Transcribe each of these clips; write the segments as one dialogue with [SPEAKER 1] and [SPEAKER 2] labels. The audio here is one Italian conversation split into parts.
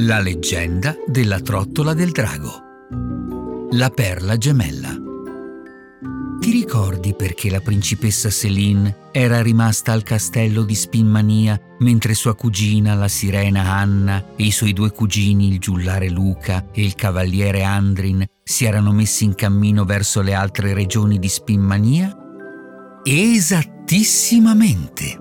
[SPEAKER 1] La leggenda della trottola del drago. La perla gemella. Ti ricordi perché la principessa Céline era rimasta al castello di Spinmania mentre sua cugina, la sirena Anna, e i suoi due cugini, il giullare Luca e il cavaliere Andrin, si erano messi in cammino verso le altre regioni di Spinmania? Esattissimamente!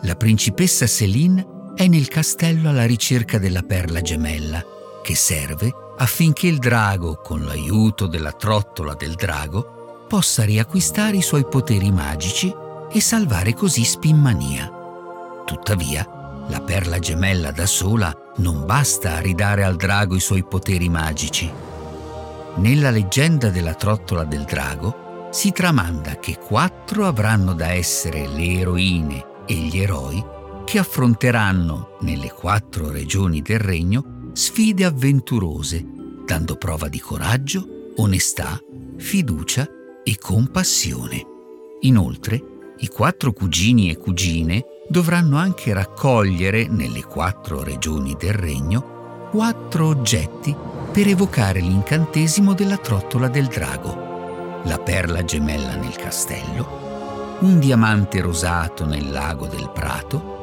[SPEAKER 1] La principessa Céline è nel castello alla ricerca della perla gemella, che serve affinché il drago, con l'aiuto della trottola del drago, possa riacquistare i suoi poteri magici e salvare così Spinmania. Tuttavia, la perla gemella da sola non basta a ridare al drago i suoi poteri magici. Nella leggenda della trottola del drago si tramanda che quattro avranno da essere le eroine e gli eroi che affronteranno nelle quattro regioni del regno sfide avventurose, dando prova di coraggio, onestà, fiducia e compassione. Inoltre, i quattro cugini e cugine dovranno anche raccogliere nelle quattro regioni del regno quattro oggetti per evocare l'incantesimo della trottola del drago, la perla gemella nel castello, un diamante rosato nel lago del prato,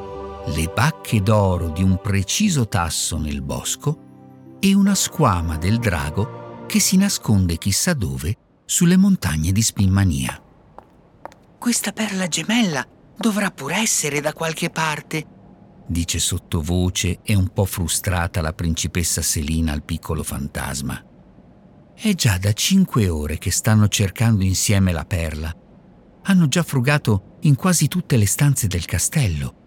[SPEAKER 1] le bacche d'oro di un preciso tasso nel bosco e una squama del drago che si nasconde chissà dove sulle montagne di Spilmania.
[SPEAKER 2] Questa perla gemella dovrà pur essere da qualche parte,
[SPEAKER 1] dice sottovoce e un po' frustrata la principessa Selina al piccolo fantasma. È già da cinque ore che stanno cercando insieme la perla. Hanno già frugato in quasi tutte le stanze del castello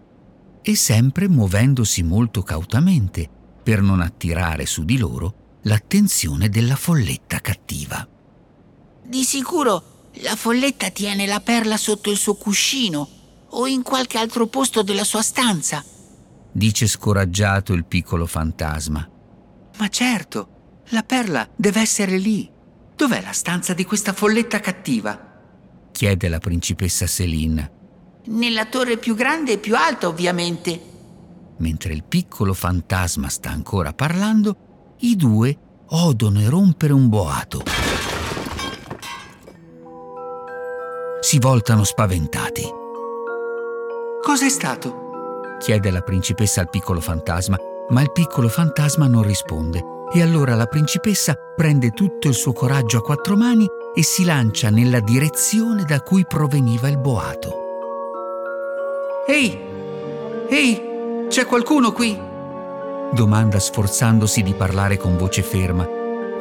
[SPEAKER 1] e sempre muovendosi molto cautamente per non attirare su di loro l'attenzione della folletta cattiva.
[SPEAKER 2] Di sicuro la folletta tiene la perla sotto il suo cuscino o in qualche altro posto della sua stanza,
[SPEAKER 1] dice scoraggiato il piccolo fantasma.
[SPEAKER 3] Ma certo, la perla deve essere lì. Dov'è la stanza di questa folletta cattiva?
[SPEAKER 1] chiede la principessa Céline
[SPEAKER 2] nella torre più grande e più alta, ovviamente.
[SPEAKER 1] Mentre il piccolo fantasma sta ancora parlando, i due odono erompere un boato. Si voltano spaventati.
[SPEAKER 3] Cos'è stato?
[SPEAKER 1] chiede la principessa al piccolo fantasma, ma il piccolo fantasma non risponde. E allora la principessa prende tutto il suo coraggio a quattro mani e si lancia nella direzione da cui proveniva il boato.
[SPEAKER 3] Ehi! Ehi! C'è qualcuno qui?
[SPEAKER 1] Domanda sforzandosi di parlare con voce ferma,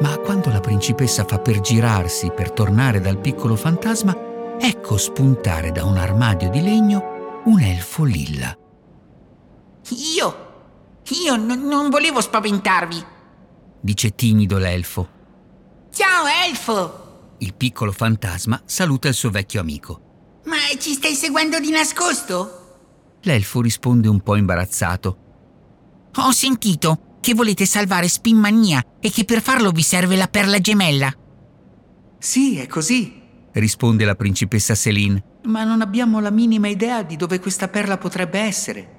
[SPEAKER 1] ma quando la principessa fa per girarsi per tornare dal piccolo fantasma, ecco spuntare da un armadio di legno un elfo lilla.
[SPEAKER 2] Io! Io n- non volevo spaventarvi!
[SPEAKER 1] dice timido l'elfo.
[SPEAKER 2] Ciao, elfo!
[SPEAKER 1] Il piccolo fantasma saluta il suo vecchio amico.
[SPEAKER 2] Ma ci stai seguendo di nascosto?
[SPEAKER 1] L'elfo risponde un po' imbarazzato.
[SPEAKER 2] Ho sentito che volete salvare Spinmania e che per farlo vi serve la perla gemella.
[SPEAKER 3] Sì, è così,
[SPEAKER 1] risponde la principessa Céline.
[SPEAKER 3] Ma non abbiamo la minima idea di dove questa perla potrebbe essere.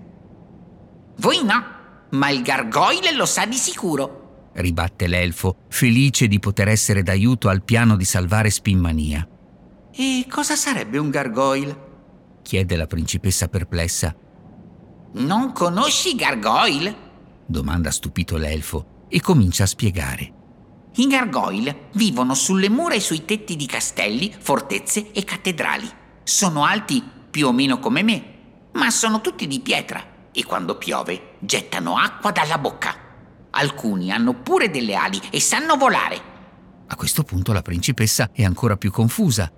[SPEAKER 2] Voi no, ma il gargoyle lo sa di sicuro,
[SPEAKER 1] ribatte l'elfo, felice di poter essere d'aiuto al piano di salvare Spinmania.
[SPEAKER 3] E cosa sarebbe un gargoyle?
[SPEAKER 1] Chiede la principessa perplessa.
[SPEAKER 2] Non conosci Gargoyle?
[SPEAKER 1] domanda stupito l'elfo e comincia a spiegare.
[SPEAKER 2] I gargoyle vivono sulle mura e sui tetti di castelli, fortezze e cattedrali. Sono alti più o meno come me, ma sono tutti di pietra e quando piove gettano acqua dalla bocca. Alcuni hanno pure delle ali e sanno volare.
[SPEAKER 1] A questo punto la principessa è ancora più confusa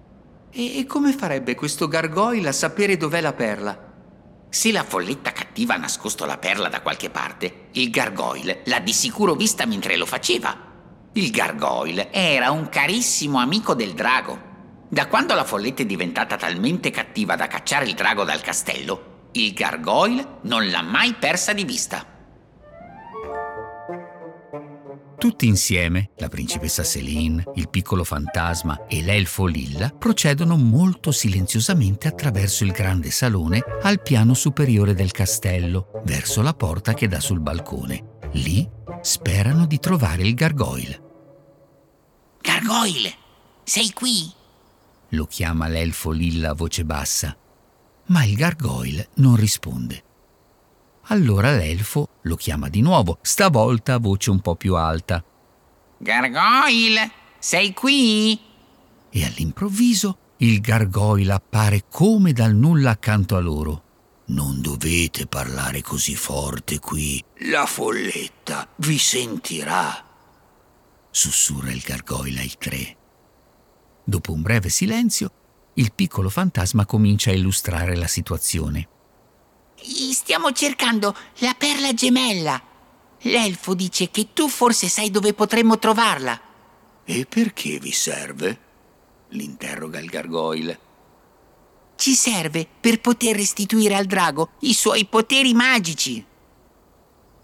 [SPEAKER 3] e come farebbe questo gargoyle a sapere dov'è la perla?
[SPEAKER 2] Se la folletta cattiva ha nascosto la perla da qualche parte, il gargoyle l'ha di sicuro vista mentre lo faceva. Il gargoyle era un carissimo amico del drago. Da quando la folletta è diventata talmente cattiva da cacciare il drago dal castello, il gargoyle non l'ha mai persa di vista.
[SPEAKER 1] Tutti insieme, la principessa Céline, il piccolo fantasma e l'elfo Lilla procedono molto silenziosamente attraverso il grande salone al piano superiore del castello, verso la porta che dà sul balcone. Lì sperano di trovare il gargoyle.
[SPEAKER 2] Gargoyle, sei qui?
[SPEAKER 1] Lo chiama l'elfo Lilla a voce bassa, ma il gargoyle non risponde. Allora l'elfo lo chiama di nuovo, stavolta a voce un po' più alta.
[SPEAKER 2] Gargoyle, sei qui?
[SPEAKER 1] E all'improvviso il gargoyle appare come dal nulla accanto a loro. Non dovete parlare così forte qui. La folletta vi sentirà. Sussurra il gargoyle ai tre. Dopo un breve silenzio, il piccolo fantasma comincia a illustrare la situazione.
[SPEAKER 2] Stiamo cercando la perla gemella. L'elfo dice che tu forse sai dove potremmo trovarla.
[SPEAKER 1] E perché vi serve? l'interroga il gargoyle.
[SPEAKER 2] Ci serve per poter restituire al drago i suoi poteri magici.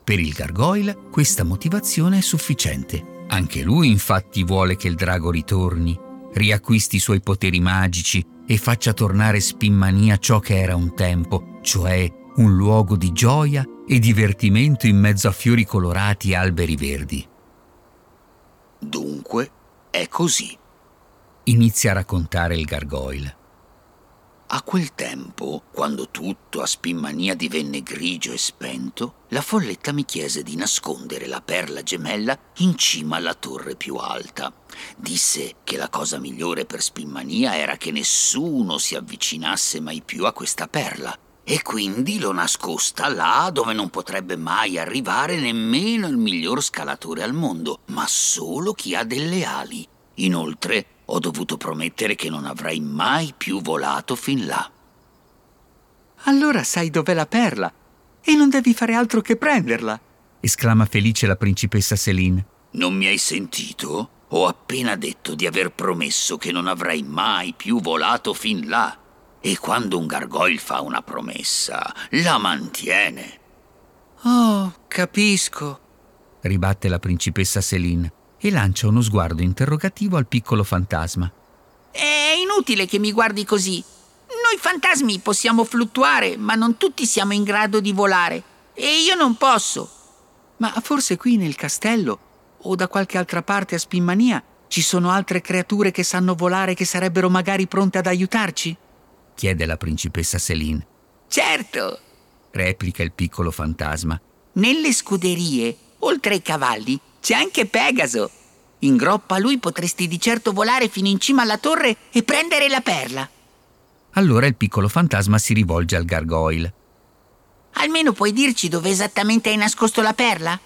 [SPEAKER 1] Per il gargoyle questa motivazione è sufficiente. Anche lui infatti vuole che il drago ritorni, riacquisti i suoi poteri magici e faccia tornare Spimmania ciò che era un tempo, cioè un luogo di gioia e divertimento in mezzo a fiori colorati e alberi verdi. Dunque è così. Inizia a raccontare il gargoyle. A quel tempo, quando tutto a Spimmania divenne grigio e spento, la folletta mi chiese di nascondere la perla gemella in cima alla torre più alta. Disse che la cosa migliore per Spimmania era che nessuno si avvicinasse mai più a questa perla e quindi l'ho nascosta là dove non potrebbe mai arrivare nemmeno il miglior scalatore al mondo, ma solo chi ha delle ali. Inoltre ho dovuto promettere che non avrei mai più volato fin là.
[SPEAKER 3] Allora sai dov'è la perla e non devi fare altro che prenderla, esclama felice la principessa Céline.
[SPEAKER 1] Non mi hai sentito? Ho appena detto di aver promesso che non avrei mai più volato fin là. E quando un gargoyle fa una promessa, la mantiene.
[SPEAKER 3] Oh, capisco, ribatte la principessa Céline e lancia uno sguardo interrogativo al piccolo fantasma.
[SPEAKER 2] È inutile che mi guardi così. Noi fantasmi possiamo fluttuare, ma non tutti siamo in grado di volare. E io non posso.
[SPEAKER 3] Ma forse qui nel castello o da qualche altra parte a Spimmania ci sono altre creature che sanno volare che sarebbero magari pronte ad aiutarci?
[SPEAKER 1] Chiede la principessa Céline.
[SPEAKER 2] Certo,
[SPEAKER 1] replica il piccolo fantasma.
[SPEAKER 2] Nelle scuderie, oltre ai cavalli, c'è anche Pegaso. In groppa a lui potresti di certo volare fino in cima alla torre e prendere la perla.
[SPEAKER 1] Allora il piccolo fantasma si rivolge al gargoyle.
[SPEAKER 2] Almeno puoi dirci dove esattamente hai nascosto la perla?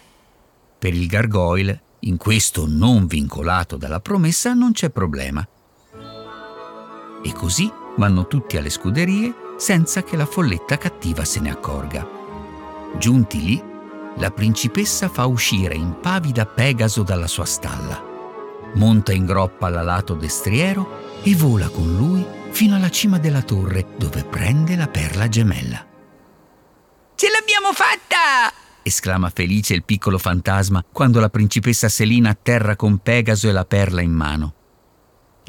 [SPEAKER 1] Per il gargoyle, in questo non vincolato dalla promessa, non c'è problema. E così vanno tutti alle scuderie senza che la folletta cattiva se ne accorga. Giunti lì, la principessa fa uscire impavida Pegaso dalla sua stalla. Monta in groppa all'alato destriero e vola con lui fino alla cima della torre dove prende la perla gemella.
[SPEAKER 2] Ce l'abbiamo fatta!
[SPEAKER 1] esclama felice il piccolo fantasma quando la principessa Selina atterra con Pegaso e la perla in mano.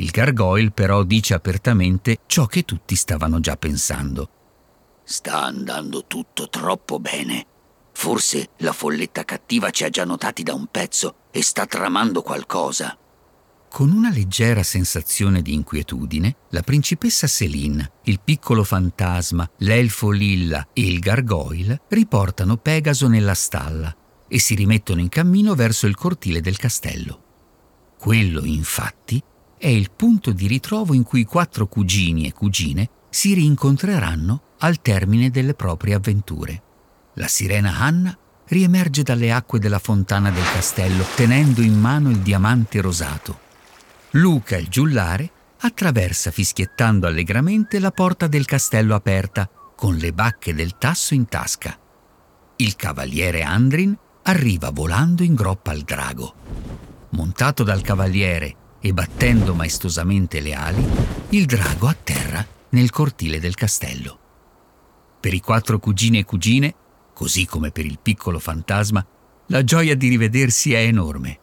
[SPEAKER 1] Il gargoyle però dice apertamente ciò che tutti stavano già pensando. Sta andando tutto troppo bene. Forse la folletta cattiva ci ha già notati da un pezzo e sta tramando qualcosa. Con una leggera sensazione di inquietudine, la principessa Céline, il piccolo fantasma, l'elfo Lilla e il gargoyle riportano Pegaso nella stalla e si rimettono in cammino verso il cortile del castello. Quello, infatti, è il punto di ritrovo in cui i quattro cugini e cugine si rincontreranno al termine delle proprie avventure. La sirena Hanna riemerge dalle acque della fontana del castello tenendo in mano il diamante rosato. Luca, il giullare, attraversa fischiettando allegramente la porta del castello aperta con le bacche del tasso in tasca. Il cavaliere Andrin arriva volando in groppa al drago. Montato dal cavaliere e battendo maestosamente le ali, il drago atterra nel cortile del castello. Per i quattro cugini e cugine così come per il piccolo fantasma, la gioia di rivedersi è enorme.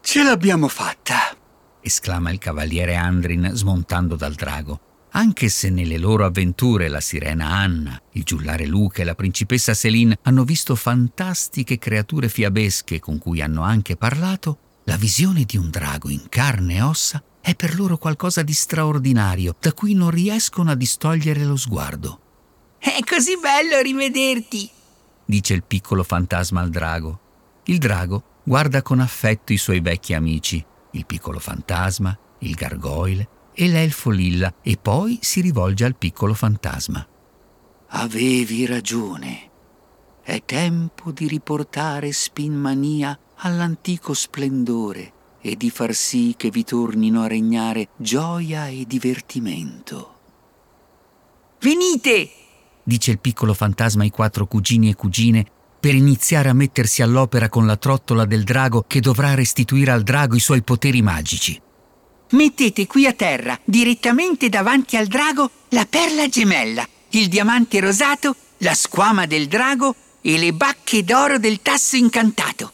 [SPEAKER 3] Ce l'abbiamo fatta!
[SPEAKER 1] esclama il cavaliere Andrin smontando dal drago. Anche se nelle loro avventure la sirena Anna, il giullare Luca e la principessa Céline hanno visto fantastiche creature fiabesche con cui hanno anche parlato, la visione di un drago in carne e ossa è per loro qualcosa di straordinario, da cui non riescono a distogliere lo sguardo.
[SPEAKER 3] È così bello rivederti,
[SPEAKER 1] dice il piccolo fantasma al drago. Il drago guarda con affetto i suoi vecchi amici, il piccolo fantasma, il gargoyle e l'elfo lilla e poi si rivolge al piccolo fantasma.
[SPEAKER 3] Avevi ragione. È tempo di riportare Spinmania all'antico splendore e di far sì che vi tornino a regnare gioia e divertimento. Venite!
[SPEAKER 1] dice il piccolo fantasma ai quattro cugini e cugine per iniziare a mettersi all'opera con la trottola del drago che dovrà restituire al drago i suoi poteri magici.
[SPEAKER 3] Mettete qui a terra, direttamente davanti al drago, la perla gemella, il diamante rosato, la squama del drago e le bacche d'oro del tasso incantato.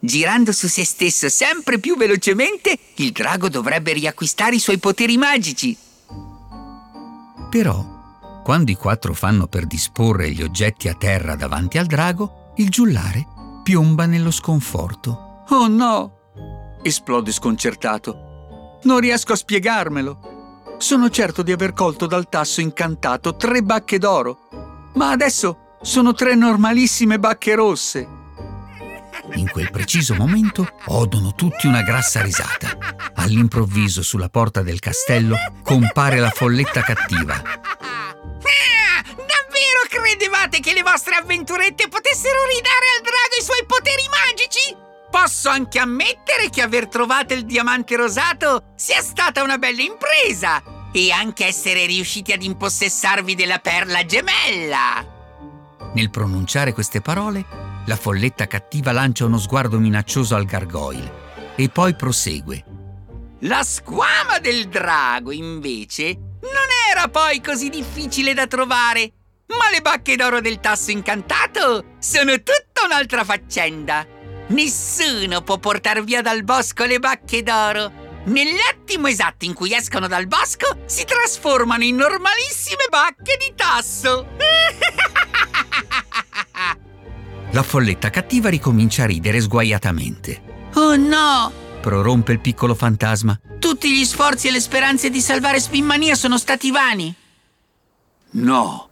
[SPEAKER 3] Girando su se stesso sempre più velocemente, il drago dovrebbe riacquistare i suoi poteri magici.
[SPEAKER 1] Però, quando i quattro fanno per disporre gli oggetti a terra davanti al drago, il giullare piomba nello sconforto.
[SPEAKER 3] Oh no! esplode sconcertato. Non riesco a spiegarmelo. Sono certo di aver colto dal tasso incantato tre bacche d'oro, ma adesso sono tre normalissime bacche rosse.
[SPEAKER 1] In quel preciso momento odono tutti una grassa risata. All'improvviso sulla porta del castello compare la folletta cattiva.
[SPEAKER 4] Ah, davvero credevate che le vostre avventurette potessero ridare al drago i suoi poteri magici? Posso anche ammettere che aver trovato il diamante rosato sia stata una bella impresa e anche essere riusciti ad impossessarvi della perla gemella.
[SPEAKER 1] Nel pronunciare queste parole, la folletta cattiva lancia uno sguardo minaccioso al gargoyle e poi prosegue.
[SPEAKER 4] La squama del drago, invece, non era poi così difficile da trovare, ma le bacche d'oro del tasso incantato sono tutta un'altra faccenda. Nessuno può portar via dal bosco le bacche d'oro. Nell'attimo esatto in cui escono dal bosco, si trasformano in normalissime bacche di tasso.
[SPEAKER 1] La folletta cattiva ricomincia a ridere sguaiatamente.
[SPEAKER 3] Oh no!
[SPEAKER 1] prorompe il piccolo fantasma.
[SPEAKER 3] Tutti gli sforzi e le speranze di salvare Spinmania sono stati vani.
[SPEAKER 1] No,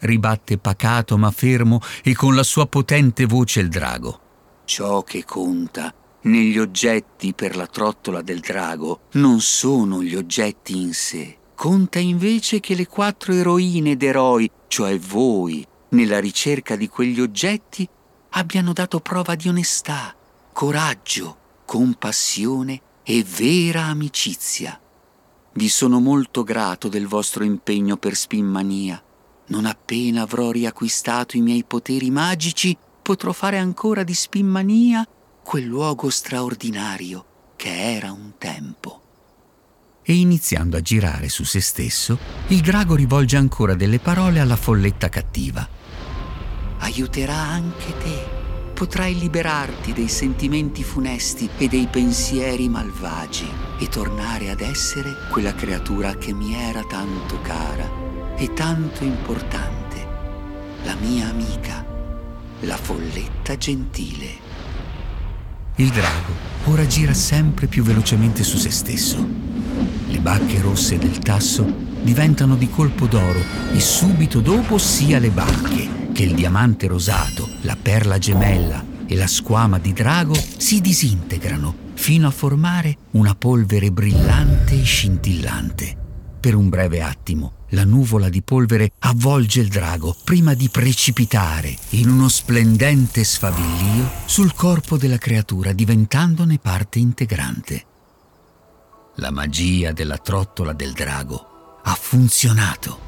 [SPEAKER 1] ribatte pacato ma fermo e con la sua potente voce il drago.
[SPEAKER 3] Ciò che conta negli oggetti per la trottola del drago non sono gli oggetti in sé. Conta invece che le quattro eroine ed eroi, cioè voi, nella ricerca di quegli oggetti, abbiano dato prova di onestà, coraggio, compassione e vera amicizia. Vi sono molto grato del vostro impegno per Spinmania. Non appena avrò riacquistato i miei poteri magici, potrò fare ancora di Spinmania quel luogo straordinario che era un tempo.
[SPEAKER 1] E iniziando a girare su se stesso, il drago rivolge ancora delle parole alla folletta cattiva.
[SPEAKER 3] Aiuterà anche te. Potrai liberarti dei sentimenti funesti e dei pensieri malvagi e tornare ad essere quella creatura che mi era tanto cara e tanto importante, la mia amica la folletta gentile.
[SPEAKER 1] Il drago ora gira sempre più velocemente su se stesso. Le bacche rosse del tasso diventano di colpo d'oro e subito dopo sia le bacche che il diamante rosato, la perla gemella e la squama di drago si disintegrano fino a formare una polvere brillante e scintillante. Per un breve attimo la nuvola di polvere avvolge il drago prima di precipitare in uno splendente sfavillio sul corpo della creatura diventandone parte integrante. La magia della trottola del drago ha funzionato.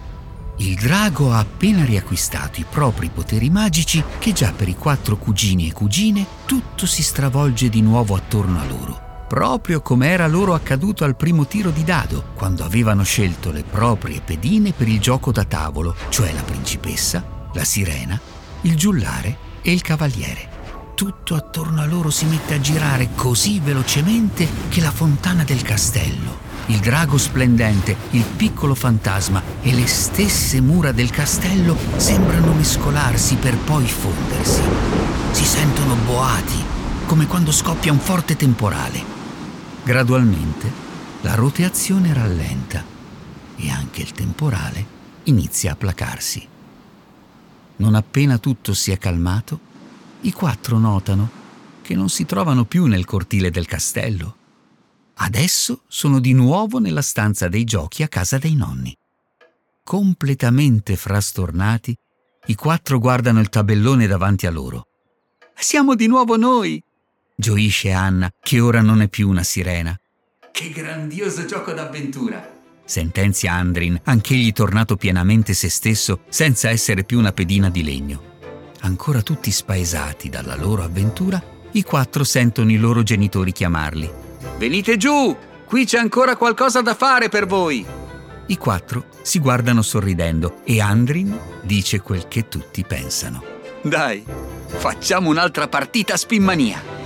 [SPEAKER 1] Il drago ha appena riacquistato i propri poteri magici che già per i quattro cugini e cugine tutto si stravolge di nuovo attorno a loro proprio come era loro accaduto al primo tiro di dado, quando avevano scelto le proprie pedine per il gioco da tavolo, cioè la principessa, la sirena, il giullare e il cavaliere. Tutto attorno a loro si mette a girare così velocemente che la fontana del castello, il drago splendente, il piccolo fantasma e le stesse mura del castello sembrano mescolarsi per poi fondersi. Si sentono boati, come quando scoppia un forte temporale. Gradualmente la roteazione rallenta e anche il temporale inizia a placarsi. Non appena tutto si è calmato, i quattro notano che non si trovano più nel cortile del castello Adesso sono di nuovo nella stanza dei giochi a casa dei nonni. Completamente frastornati, i quattro guardano il tabellone davanti a loro.
[SPEAKER 3] Siamo di nuovo noi!
[SPEAKER 1] gioisce Anna, che ora non è più una sirena.
[SPEAKER 3] Che grandioso gioco d'avventura!
[SPEAKER 1] sentenzia Andrin, anch'egli tornato pienamente se stesso, senza essere più una pedina di legno. Ancora tutti spaesati dalla loro avventura, i quattro sentono i loro genitori chiamarli.
[SPEAKER 3] Venite giù! Qui c'è ancora qualcosa da fare per voi!
[SPEAKER 1] I quattro si guardano sorridendo e Andrin dice quel che tutti pensano.
[SPEAKER 3] Dai, facciamo un'altra partita a Spimmania!